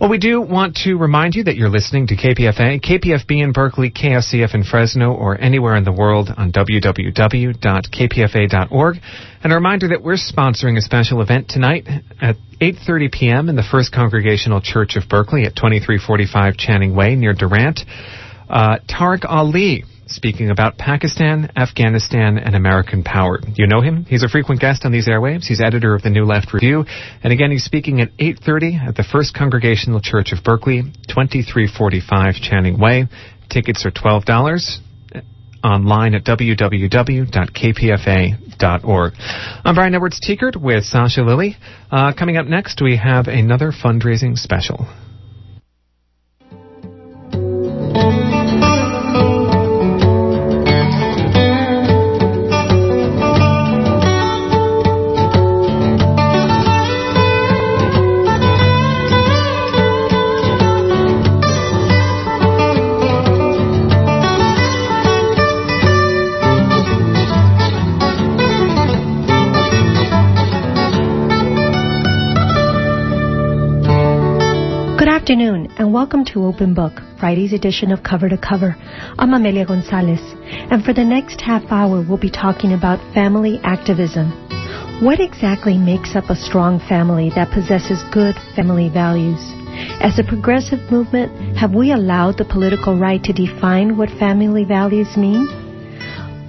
Well, we do want to remind you that you're listening to KPFA, KPFB in Berkeley, KFCF in Fresno, or anywhere in the world on www.kpfa.org. And a reminder that we're sponsoring a special event tonight at 8.30 p.m. in the First Congregational Church of Berkeley at 2345 Channing Way near Durant. Uh, Tariq Ali speaking about Pakistan, Afghanistan, and American power. You know him? He's a frequent guest on these airwaves. He's editor of the New Left Review. And again, he's speaking at 8.30 at the First Congregational Church of Berkeley, 2345 Channing Way. Tickets are $12 online at www.kpfa.org. I'm Brian Edwards Tiekert with Sasha Lilley. Uh, coming up next, we have another fundraising special. And welcome to Open Book, Friday's edition of Cover to Cover. I'm Amelia Gonzalez, and for the next half hour we'll be talking about family activism. What exactly makes up a strong family that possesses good family values? As a progressive movement, have we allowed the political right to define what family values mean?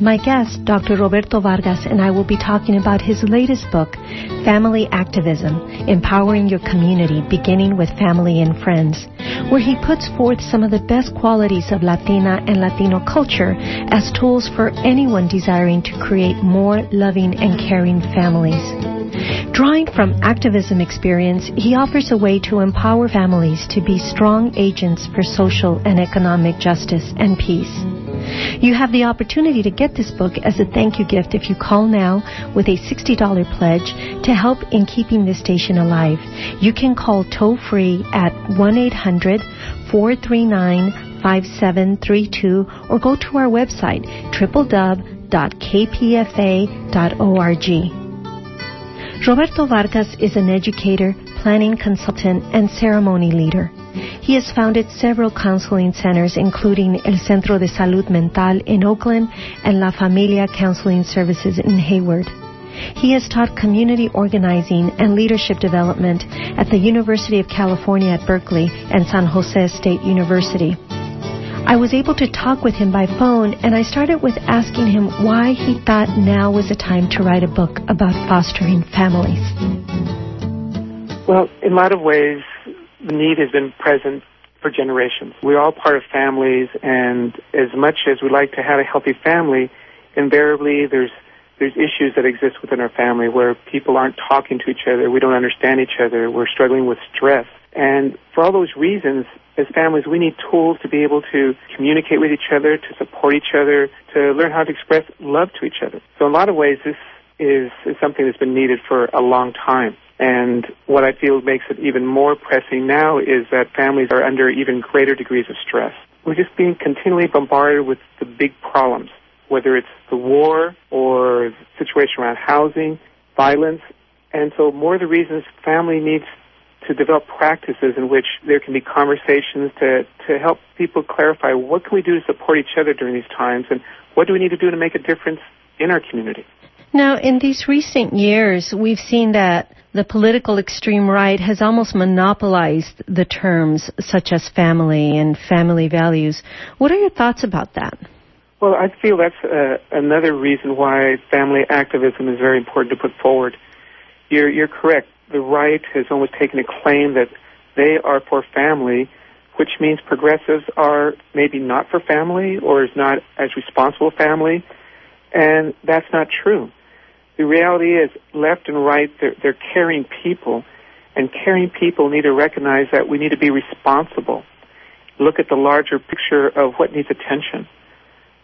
My guest, Dr. Roberto Vargas, and I will be talking about his latest book, Family Activism Empowering Your Community, beginning with Family and Friends, where he puts forth some of the best qualities of Latina and Latino culture as tools for anyone desiring to create more loving and caring families. Drawing from activism experience, he offers a way to empower families to be strong agents for social and economic justice and peace. You have the opportunity to get this book as a thank you gift if you call now with a $60 pledge to help in keeping this station alive. You can call toll free at 1 800 439 5732 or go to our website www.kpfa.org. Roberto Vargas is an educator, planning consultant, and ceremony leader. He has founded several counseling centers, including El Centro de Salud Mental in Oakland and La Familia Counseling Services in Hayward. He has taught community organizing and leadership development at the University of California at Berkeley and San Jose State University. I was able to talk with him by phone, and I started with asking him why he thought now was the time to write a book about fostering families. Well, in a lot of ways, the need has been present for generations. We're all part of families, and as much as we like to have a healthy family, invariably there's there's issues that exist within our family where people aren't talking to each other, we don't understand each other, we're struggling with stress. And for all those reasons, as families, we need tools to be able to communicate with each other, to support each other, to learn how to express love to each other. So in a lot of ways, this is, is something that's been needed for a long time. And what I feel makes it even more pressing now is that families are under even greater degrees of stress. We're just being continually bombarded with the big problems, whether it's the war or the situation around housing, violence. And so more of the reasons family needs to develop practices in which there can be conversations to, to help people clarify what can we do to support each other during these times and what do we need to do to make a difference in our community. Now, in these recent years, we've seen that the political extreme right has almost monopolized the terms such as family and family values. What are your thoughts about that? Well, I feel that's uh, another reason why family activism is very important to put forward. You're, you're correct. The right has almost taken a claim that they are for family, which means progressives are maybe not for family or is not as responsible family, and that's not true. The reality is, left and right, they're, they're caring people, and caring people need to recognize that we need to be responsible. Look at the larger picture of what needs attention.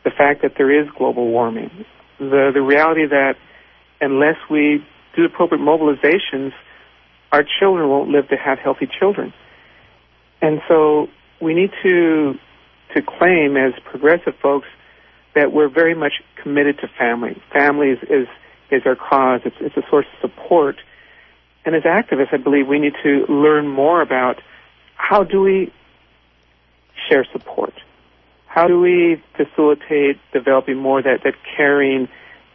The fact that there is global warming. The, the reality that unless we do appropriate mobilizations, our children won't live to have healthy children. And so we need to, to claim as progressive folks that we're very much committed to family. Family is, is is our cause. It's, it's a source of support. And as activists, I believe we need to learn more about how do we share support? How do we facilitate developing more that, that caring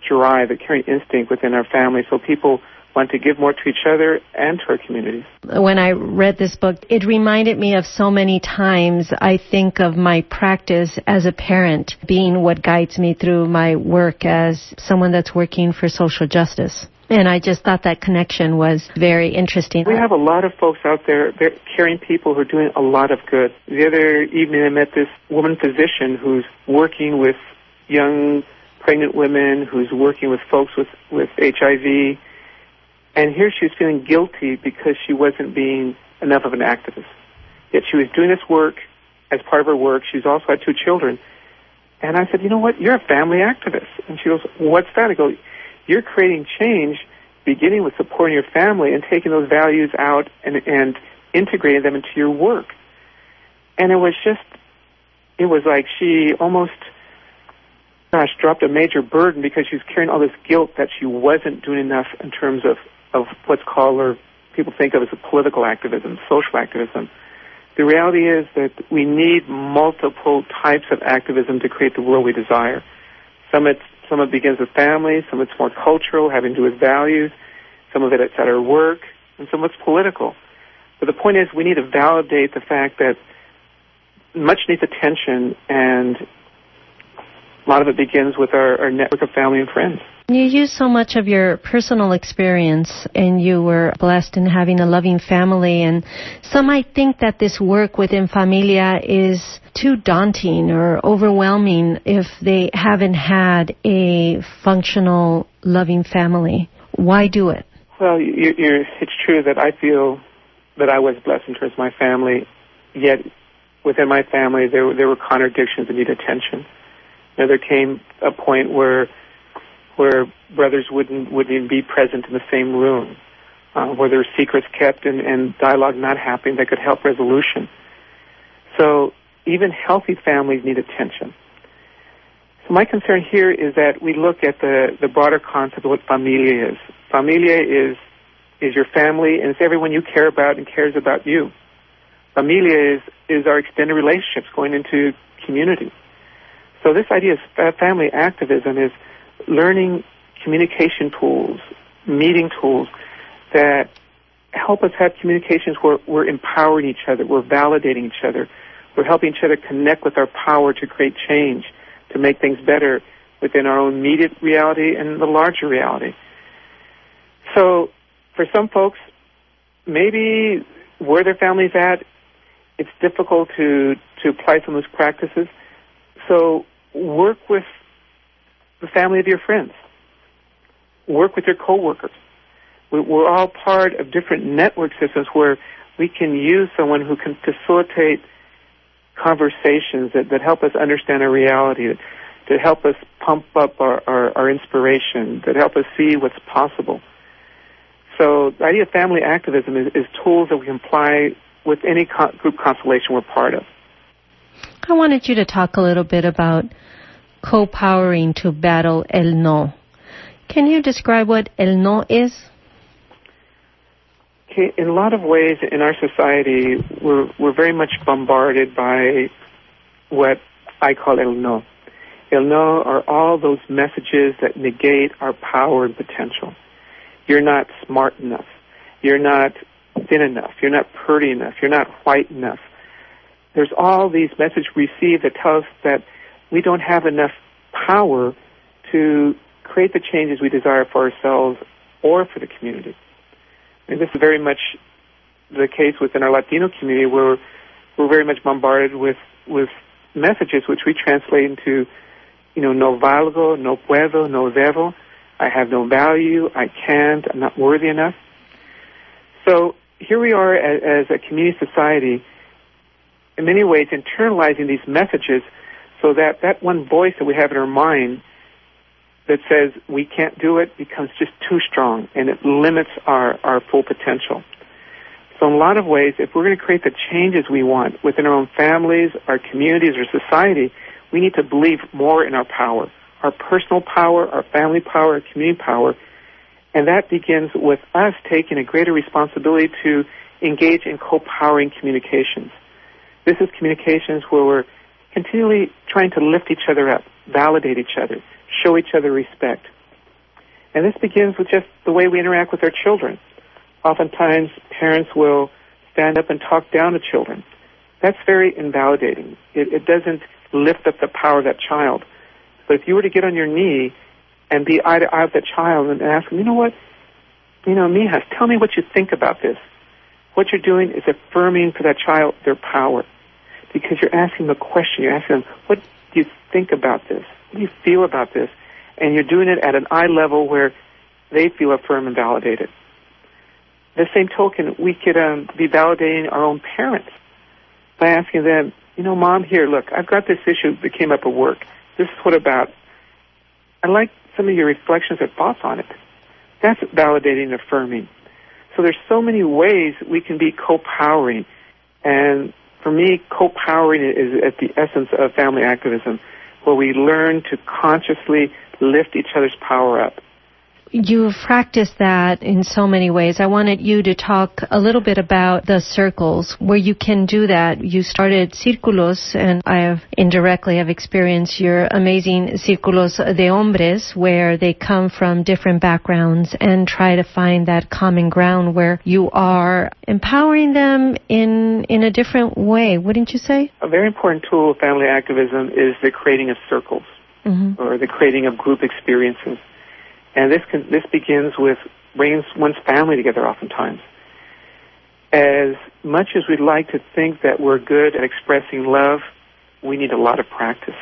drive, that caring instinct within our family so people want to give more to each other and to our communities. When I read this book, it reminded me of so many times I think of my practice as a parent being what guides me through my work as someone that's working for social justice. And I just thought that connection was very interesting. We have a lot of folks out there, caring people who are doing a lot of good. The other evening I met this woman physician who's working with young pregnant women, who's working with folks with, with HIV. And here she was feeling guilty because she wasn't being enough of an activist. Yet she was doing this work as part of her work. She's also had two children. And I said, you know what? You're a family activist. And she goes, what's that? I go, you're creating change beginning with supporting your family and taking those values out and, and integrating them into your work. And it was just, it was like she almost, gosh, dropped a major burden because she was carrying all this guilt that she wasn't doing enough in terms of, of what's called, or people think of as political activism, social activism. The reality is that we need multiple types of activism to create the world we desire. Some it's some of it begins with family, some of it's more cultural, having to do with values, some of it it's at our work, and some of it's political. But the point is, we need to validate the fact that much needs attention, and a lot of it begins with our, our network of family and friends. You use so much of your personal experience, and you were blessed in having a loving family. And some might think that this work within Familia is too daunting or overwhelming if they haven't had a functional, loving family. Why do it? Well, you're, you're, it's true that I feel that I was blessed in terms of my family, yet within my family there there were contradictions that need attention. Know, there came a point where where brothers wouldn't wouldn't even be present in the same room, uh, where there were secrets kept and, and dialogue not happening that could help resolution. So even healthy families need attention. So my concern here is that we look at the, the broader concept of what familia is. Familia is is your family and it's everyone you care about and cares about you. Familia is is our extended relationships going into community. So this idea of family activism is learning communication tools, meeting tools that help us have communications where we're empowering each other, we're validating each other, we're helping each other connect with our power to create change, to make things better within our own immediate reality and the larger reality. So for some folks, maybe where their family's at, it's difficult to, to apply some of those practices. So work with the family of your friends. Work with your coworkers. We're all part of different network systems where we can use someone who can facilitate conversations that, that help us understand our reality, that, that help us pump up our, our, our inspiration, that help us see what's possible. So the idea of family activism is, is tools that we can apply with any co- group constellation we're part of. I wanted you to talk a little bit about co-powering to battle El No. Can you describe what El No is? In a lot of ways in our society, we're, we're very much bombarded by what I call El No. El No are all those messages that negate our power and potential. You're not smart enough. You're not thin enough. You're not pretty enough. You're not white enough. There's all these messages received that tell us that we don't have enough power to create the changes we desire for ourselves or for the community. And this is very much the case within our Latino community where we're very much bombarded with, with messages which we translate into, you know, no valgo, no puedo, no debo. I have no value. I can't. I'm not worthy enough. So here we are as, as a community society, in many ways internalizing these messages so that that one voice that we have in our mind that says we can't do it becomes just too strong and it limits our, our full potential. So in a lot of ways, if we're going to create the changes we want within our own families, our communities, or society, we need to believe more in our power, our personal power, our family power, our community power. And that begins with us taking a greater responsibility to engage in co-powering communications. This is communications where we're continually trying to lift each other up, validate each other, show each other respect. And this begins with just the way we interact with our children. Oftentimes, parents will stand up and talk down to children. That's very invalidating. It, it doesn't lift up the power of that child. But if you were to get on your knee and be eye to eye with that child and ask them, you know what, you know, Mijas, tell me what you think about this. What you're doing is affirming for that child their power. Because you're asking the question, you're asking them, what do you think about this? What do you feel about this? And you're doing it at an eye level where they feel affirmed and validated. The same token, we could um, be validating our own parents by asking them, you know, mom, here, look, I've got this issue that came up at work. This is what about. I'd like some of your reflections or thoughts on it. That's validating and affirming. So there's so many ways we can be co-powering. And for me, co-powering is at the essence of family activism, where we learn to consciously lift each other's power up. You've practiced that in so many ways. I wanted you to talk a little bit about the circles where you can do that. You started Círculos, and I have indirectly have experienced your amazing Círculos de Hombres, where they come from different backgrounds and try to find that common ground where you are empowering them in in a different way. Wouldn't you say? A very important tool of family activism is the creating of circles mm-hmm. or the creating of group experiences and this can, this begins with bringing one's family together oftentimes. As much as we'd like to think that we're good at expressing love, we need a lot of practice.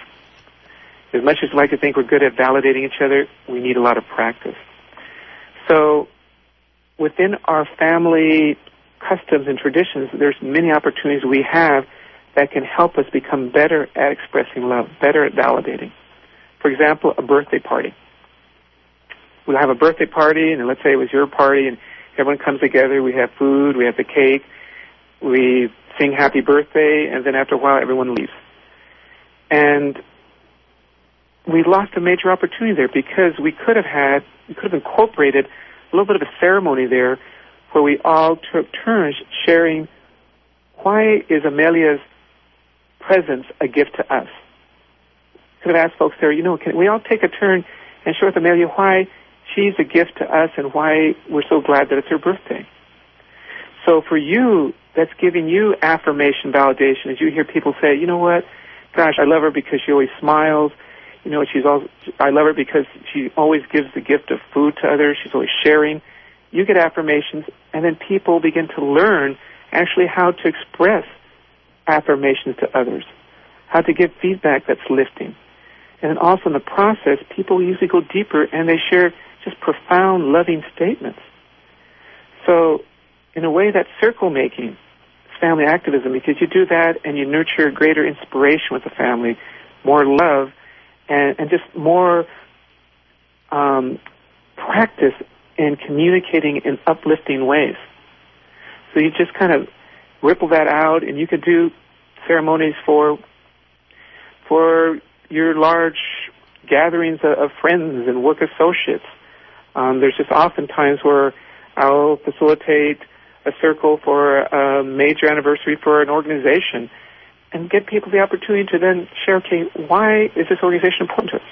As much as we like to think we're good at validating each other, we need a lot of practice. So within our family customs and traditions, there's many opportunities we have that can help us become better at expressing love, better at validating. For example, a birthday party we'll have a birthday party, and let's say it was your party, and everyone comes together. We have food, we have the cake, we sing happy birthday, and then after a while, everyone leaves. And we lost a major opportunity there because we could have had, we could have incorporated a little bit of a ceremony there where we all took turns sharing why is Amelia's presence a gift to us? Could have asked folks there, you know, can we all take a turn and share with Amelia why she's a gift to us and why we're so glad that it's her birthday. So for you, that's giving you affirmation, validation, as you hear people say, you know what, gosh, I love her because she always smiles. You know, she's all, I love her because she always gives the gift of food to others. She's always sharing. You get affirmations, and then people begin to learn actually how to express affirmations to others, how to give feedback that's lifting. And then also in the process, people usually go deeper and they share just profound, loving statements. So, in a way, that's circle making. Family activism because you do that and you nurture greater inspiration with the family, more love, and, and just more um, practice in communicating in uplifting ways. So you just kind of ripple that out, and you could do ceremonies for for your large gatherings of friends and work associates. Um, there's just often times where I'll facilitate a circle for a major anniversary for an organization and get people the opportunity to then share, okay, why is this organization important to us?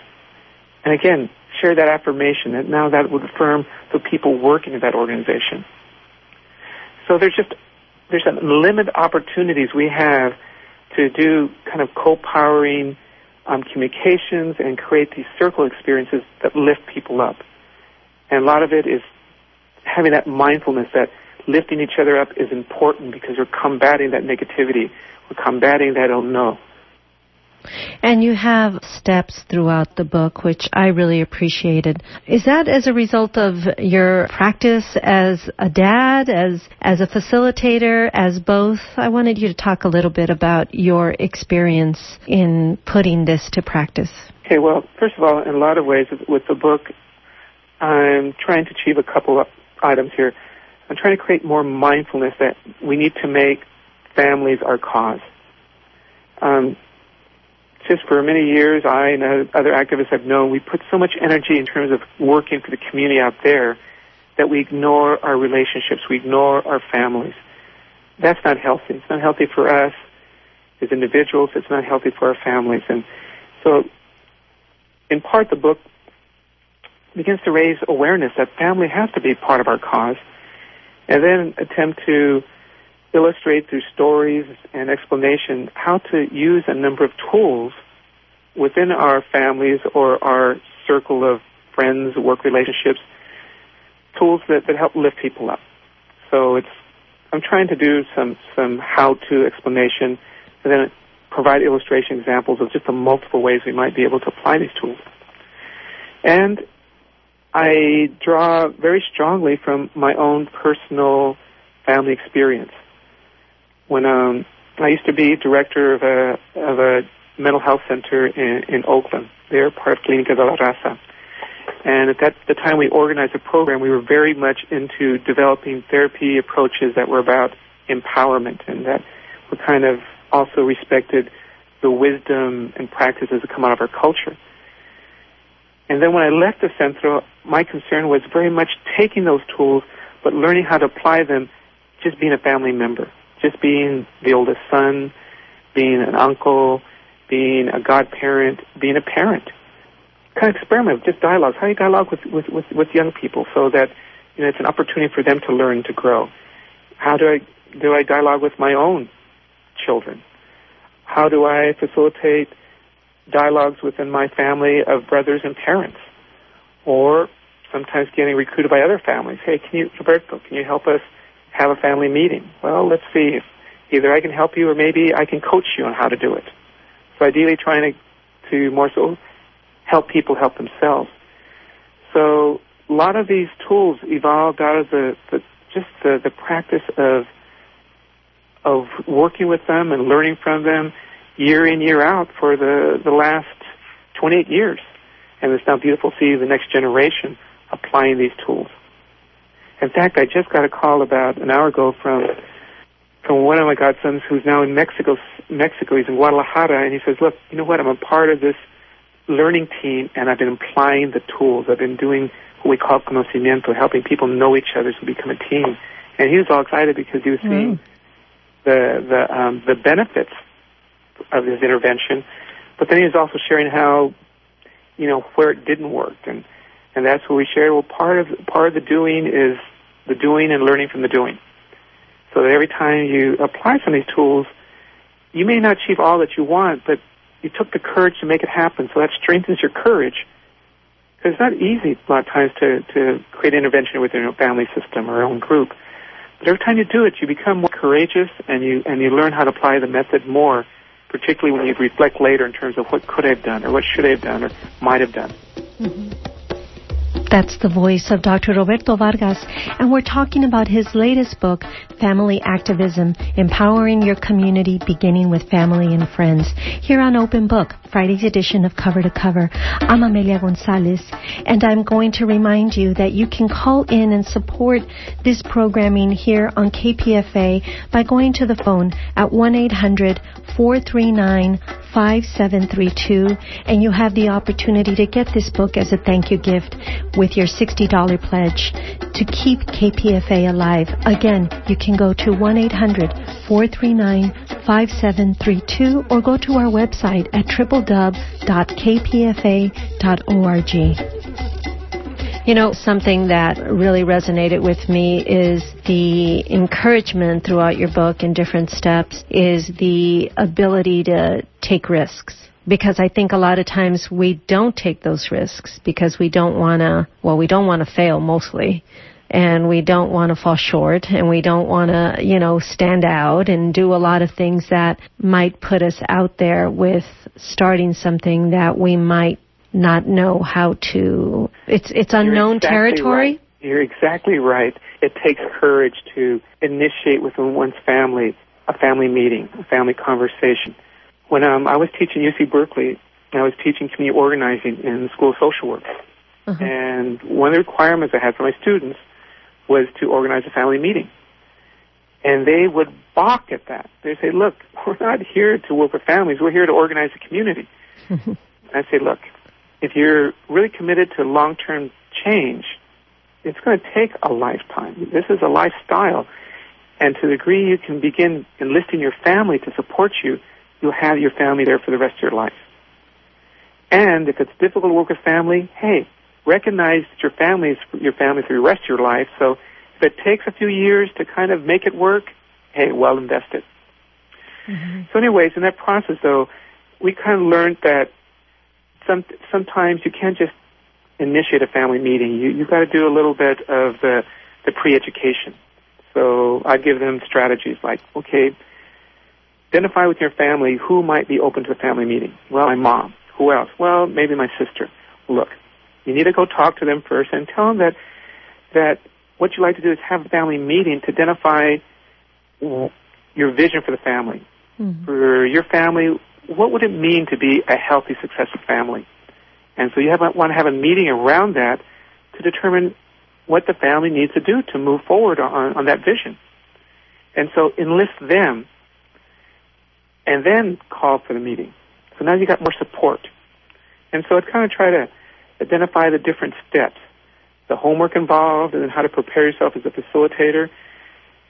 And again, share that affirmation that now that would affirm the people working in that organization. So there's just, there's unlimited opportunities we have to do kind of co-powering um, communications and create these circle experiences that lift people up. And a lot of it is having that mindfulness that lifting each other up is important because we're combating that negativity. We're combating that oh no. And you have steps throughout the book, which I really appreciated. Is that as a result of your practice as a dad, as as a facilitator, as both? I wanted you to talk a little bit about your experience in putting this to practice. Okay, well, first of all, in a lot of ways with the book, I'm trying to achieve a couple of items here. I'm trying to create more mindfulness that we need to make families our cause. Um, just for many years, I and other activists have known we put so much energy in terms of working for the community out there that we ignore our relationships, we ignore our families. that's not healthy. It's not healthy for us as individuals. It's not healthy for our families. And so, in part, the book begins to raise awareness that family has to be part of our cause, and then attempt to illustrate through stories and explanation how to use a number of tools within our families or our circle of friends, work relationships, tools that, that help lift people up. So it's I'm trying to do some some how-to explanation and then provide illustration examples of just the multiple ways we might be able to apply these tools. And I draw very strongly from my own personal family experience. When um, I used to be director of a of a mental health center in, in Oakland, they're part of Clínica de la Raza. And at that the time we organized a program, we were very much into developing therapy approaches that were about empowerment and that were kind of also respected the wisdom and practices that come out of our culture. And then when I left the centro, my concern was very much taking those tools, but learning how to apply them just being a family member, just being the oldest son, being an uncle, being a godparent, being a parent. Kind of experiment with just dialogues. How do you dialogue with, with, with, with young people so that you know it's an opportunity for them to learn to grow? How do I do I dialogue with my own children? How do I facilitate dialogues within my family of brothers and parents? Or sometimes getting recruited by other families. Hey, can you, Roberto, can you help us have a family meeting? Well, let's see either I can help you or maybe I can coach you on how to do it. So ideally trying to, to more so help people help themselves. So a lot of these tools evolved out of the, the just the, the practice of of working with them and learning from them year in year out for the the last 28 years, and it's now beautiful to see the next generation applying these tools. In fact, I just got a call about an hour ago from from one of my godsons who's now in Mexico. Mexico, he's in Guadalajara, and he says, "Look, you know what? I'm a part of this learning team, and I've been applying the tools. I've been doing what we call conocimiento, helping people know each other to become a team." And he was all excited because he was mm. seeing the the um, the benefits of his intervention, but then he was also sharing how, you know, where it didn't work, and and that's what we shared. Well, part of part of the doing is the doing and learning from the doing. So that every time you apply some of these tools, you may not achieve all that you want, but you took the courage to make it happen. So that strengthens your courage. Because it's not easy a lot of times to, to create intervention within your family system or your own group. But every time you do it, you become more courageous and you, and you learn how to apply the method more, particularly when you reflect later in terms of what could I have done or what should I have done or might have done. Mm-hmm. That's the voice of Dr. Roberto Vargas, and we're talking about his latest book, Family Activism, Empowering Your Community Beginning with Family and Friends, here on Open Book, Friday's edition of Cover to Cover. I'm Amelia Gonzalez, and I'm going to remind you that you can call in and support this programming here on KPFA by going to the phone at 1-800-439 5732 and you have the opportunity to get this book as a thank you gift with your $60 pledge to keep KPFA alive. Again, you can go to 1-800-439-5732 or go to our website at www.kpfa.org. You know, something that really resonated with me is the encouragement throughout your book in different steps is the ability to take risks because I think a lot of times we don't take those risks because we don't want to, well, we don't want to fail mostly. And we don't want to fall short and we don't want to, you know, stand out and do a lot of things that might put us out there with starting something that we might not know how to. It's it's unknown exactly territory. Right. You're exactly right. It takes courage to initiate within one's family a family meeting, a family conversation. When um, I was teaching UC Berkeley, I was teaching community organizing in the School of Social Work. Uh-huh. And one of the requirements I had for my students was to organize a family meeting. And they would balk at that. They'd say, look, we're not here to work with families. We're here to organize a community. I say, look, if you're really committed to long-term change, it's going to take a lifetime. This is a lifestyle. And to the degree you can begin enlisting your family to support you, you'll have your family there for the rest of your life. And if it's difficult to work with family, hey, recognize that your family is your family for the rest of your life. So if it takes a few years to kind of make it work, hey, well invested. Mm-hmm. So anyways, in that process though, we kind of learned that some, sometimes you can't just initiate a family meeting. You, you've got to do a little bit of the, the pre-education. So I give them strategies like, okay, identify with your family who might be open to a family meeting. Well, my mom. Who else? Well, maybe my sister. Look, you need to go talk to them first and tell them that that what you like to do is have a family meeting to identify your vision for the family. Mm-hmm. For your family, what would it mean to be a healthy, successful family? And so you have, want to have a meeting around that to determine what the family needs to do to move forward on, on that vision. And so enlist them and then call for the meeting. So now you got more support. And so it kind of try to identify the different steps, the homework involved, and then how to prepare yourself as a facilitator,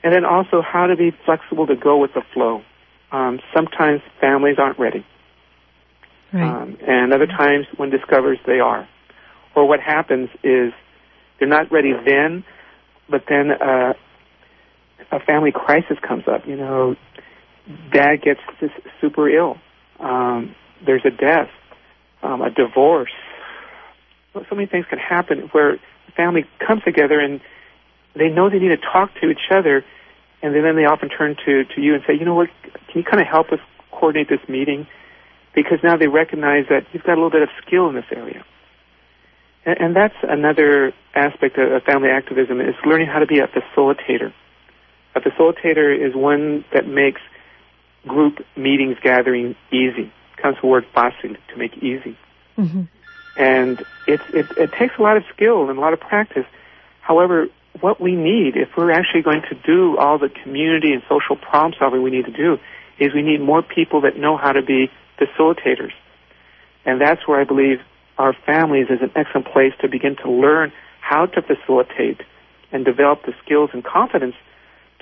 and then also how to be flexible to go with the flow. Um, sometimes families aren't ready. Right. Um, and other times when discovers they are. Or what happens is they're not ready then, but then uh, a family crisis comes up. You know, dad gets super ill. Um, there's a death, um, a divorce. So many things can happen where the family comes together and they know they need to talk to each other, and then they often turn to to you and say, you know what, can you kind of help us coordinate this meeting? Because now they recognize that you've got a little bit of skill in this area. And, and that's another aspect of, of family activism is learning how to be a facilitator. A facilitator is one that makes group meetings gathering easy. It comes the word fácil, to make easy. Mm-hmm. And it, it, it takes a lot of skill and a lot of practice. However, what we need, if we're actually going to do all the community and social problem solving we need to do, is we need more people that know how to be facilitators. And that's where I believe our families is an excellent place to begin to learn how to facilitate and develop the skills and confidence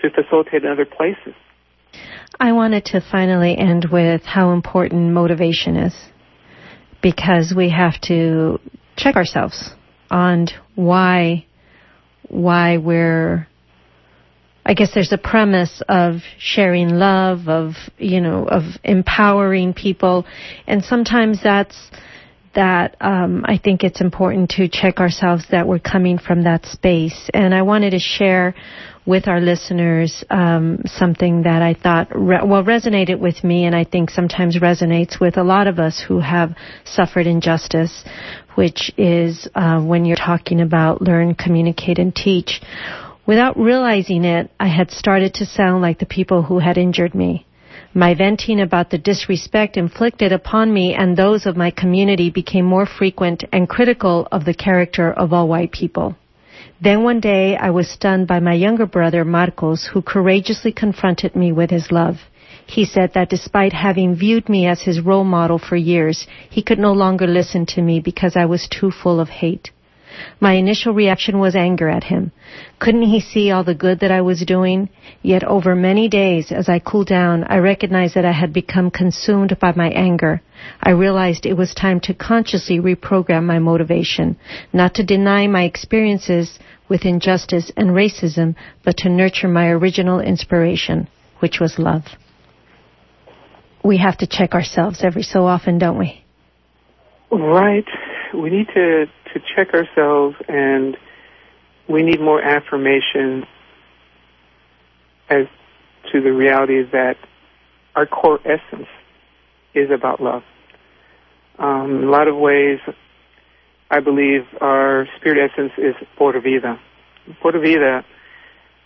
to facilitate in other places. I wanted to finally end with how important motivation is because we have to check ourselves on why why we're I guess there's a premise of sharing love, of, you know, of empowering people. And sometimes that's, that um, I think it's important to check ourselves that we're coming from that space. And I wanted to share with our listeners um, something that I thought re- well resonated with me, and I think sometimes resonates with a lot of us who have suffered injustice, which is uh, when you're talking about learn, communicate, and teach. Without realizing it, I had started to sound like the people who had injured me. My venting about the disrespect inflicted upon me and those of my community became more frequent and critical of the character of all white people. Then one day I was stunned by my younger brother Marcos who courageously confronted me with his love. He said that despite having viewed me as his role model for years, he could no longer listen to me because I was too full of hate. My initial reaction was anger at him. Couldn't he see all the good that I was doing? Yet over many days, as I cooled down, I recognized that I had become consumed by my anger. I realized it was time to consciously reprogram my motivation, not to deny my experiences with injustice and racism, but to nurture my original inspiration, which was love. We have to check ourselves every so often, don't we? Right. We need to to check ourselves and we need more affirmation as to the reality that our core essence is about love. Um, in a lot of ways, I believe our spirit essence is por vida. Por vida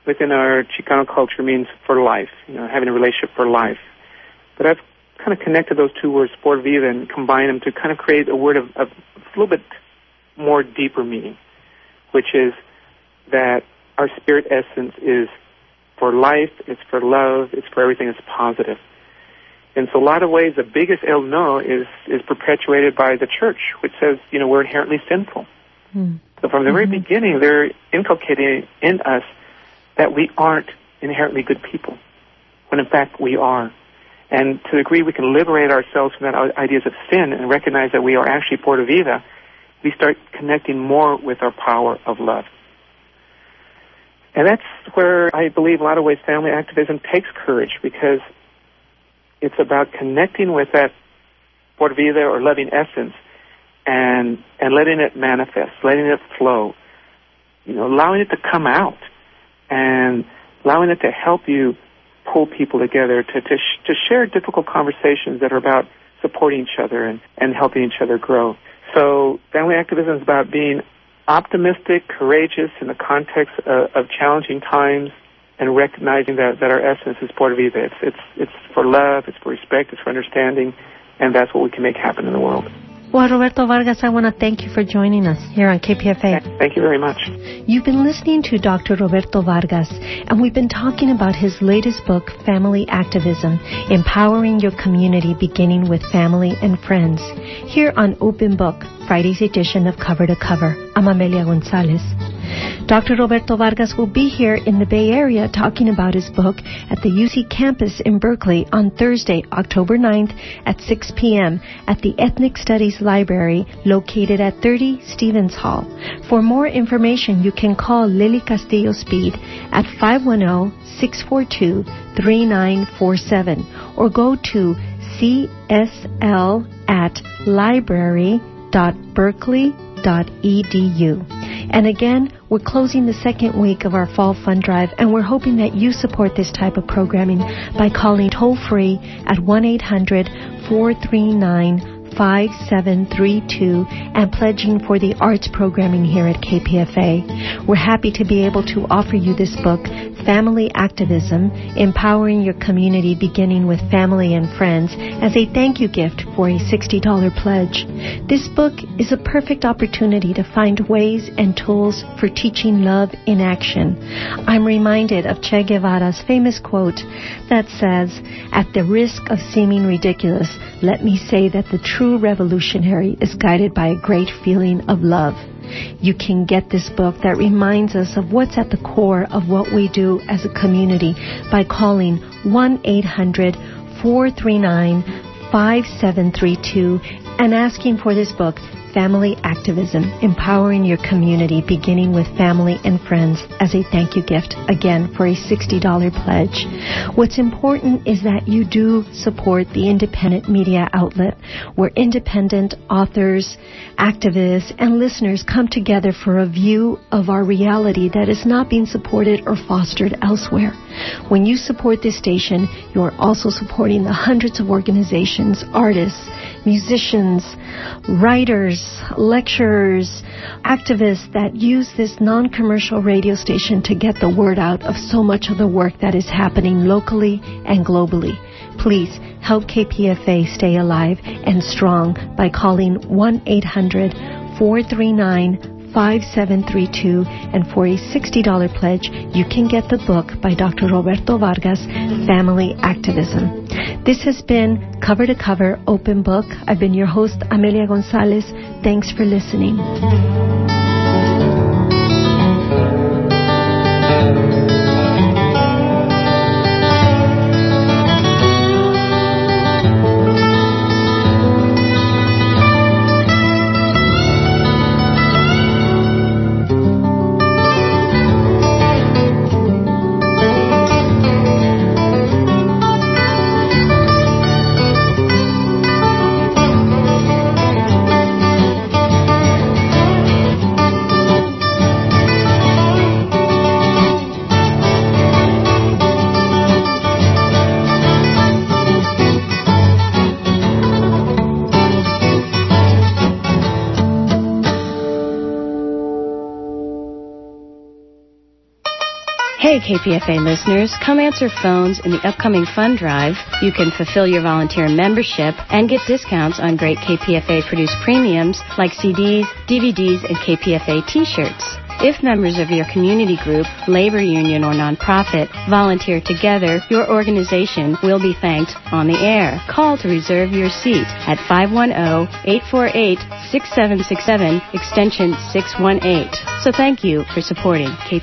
within our Chicano culture means for life, you know, having a relationship for life. But I've kind of connected those two words, por vida, and combined them to kind of create a word of, of a little bit more deeper meaning, which is that our spirit essence is for life, it's for love, it's for everything that's positive. And so a lot of ways the biggest El No is, is perpetuated by the church, which says, you know, we're inherently sinful. Mm. So from the mm-hmm. very beginning, they're inculcating in us that we aren't inherently good people, when in fact we are. And to the degree we can liberate ourselves from that ideas of sin and recognize that we are actually Porta Vida, we start connecting more with our power of love. And that's where I believe a lot of ways family activism takes courage because it's about connecting with that Porta Vida or loving essence and and letting it manifest, letting it flow, you know, allowing it to come out and allowing it to help you pull people together to to, sh- to share difficult conversations that are about supporting each other and, and helping each other grow. So family activism is about being optimistic, courageous in the context of, challenging times, and recognizing that, that our essence is Porta Vida. It's, it's, it's for love, it's for respect, it's for understanding, and that's what we can make happen in the world. Well, Roberto Vargas, I want to thank you for joining us here on KPFA. Thank you very much. You've been listening to Dr. Roberto Vargas, and we've been talking about his latest book, Family Activism Empowering Your Community Beginning with Family and Friends, here on Open Book, Friday's edition of Cover to Cover. I'm Amelia Gonzalez. Dr. Roberto Vargas will be here in the Bay Area talking about his book at the UC campus in Berkeley on Thursday, October 9th at 6 p.m. at the Ethnic Studies Library located at 30 Stevens Hall. For more information, you can call Lily Castillo Speed at 510-642-3947 or go to csl at library.berkeley.edu. And again, we're closing the second week of our fall fund drive, and we're hoping that you support this type of programming by calling toll free at 1 800 439 5732 and pledging for the arts programming here at KPFA. We're happy to be able to offer you this book, Family Activism, Empowering Your Community Beginning with Family and Friends, as a thank you gift for a $60 pledge. This book is a perfect opportunity to find ways and tools for teaching love in action. I'm reminded of Che Guevara's famous quote that says, At the risk of seeming ridiculous, let me say that the true revolutionary is guided by a great feeling of love. You can get this book that reminds us of what's at the core of what we do as a community by calling 1-800-439-5732 and asking for this book Family Activism, Empowering Your Community, beginning with family and friends as a thank you gift, again, for a $60 pledge. What's important is that you do support the independent media outlet where independent authors, activists, and listeners come together for a view of our reality that is not being supported or fostered elsewhere. When you support this station, you are also supporting the hundreds of organizations, artists, musicians, writers, lecturers, activists that use this non-commercial radio station to get the word out of so much of the work that is happening locally and globally. Please help KPFA stay alive and strong by calling 1-800-439 5732 and for a $60 pledge you can get the book by Dr. Roberto Vargas, Family Activism. This has been Cover to Cover Open Book. I've been your host Amelia Gonzalez. Thanks for listening. KPFA listeners, come answer phones in the upcoming fund drive. You can fulfill your volunteer membership and get discounts on great KPFA produced premiums like CDs, DVDs, and KPFA t-shirts. If members of your community group, labor union, or nonprofit volunteer together, your organization will be thanked on the air. Call to reserve your seat at 510-848-6767, extension 618. So thank you for supporting KPFA.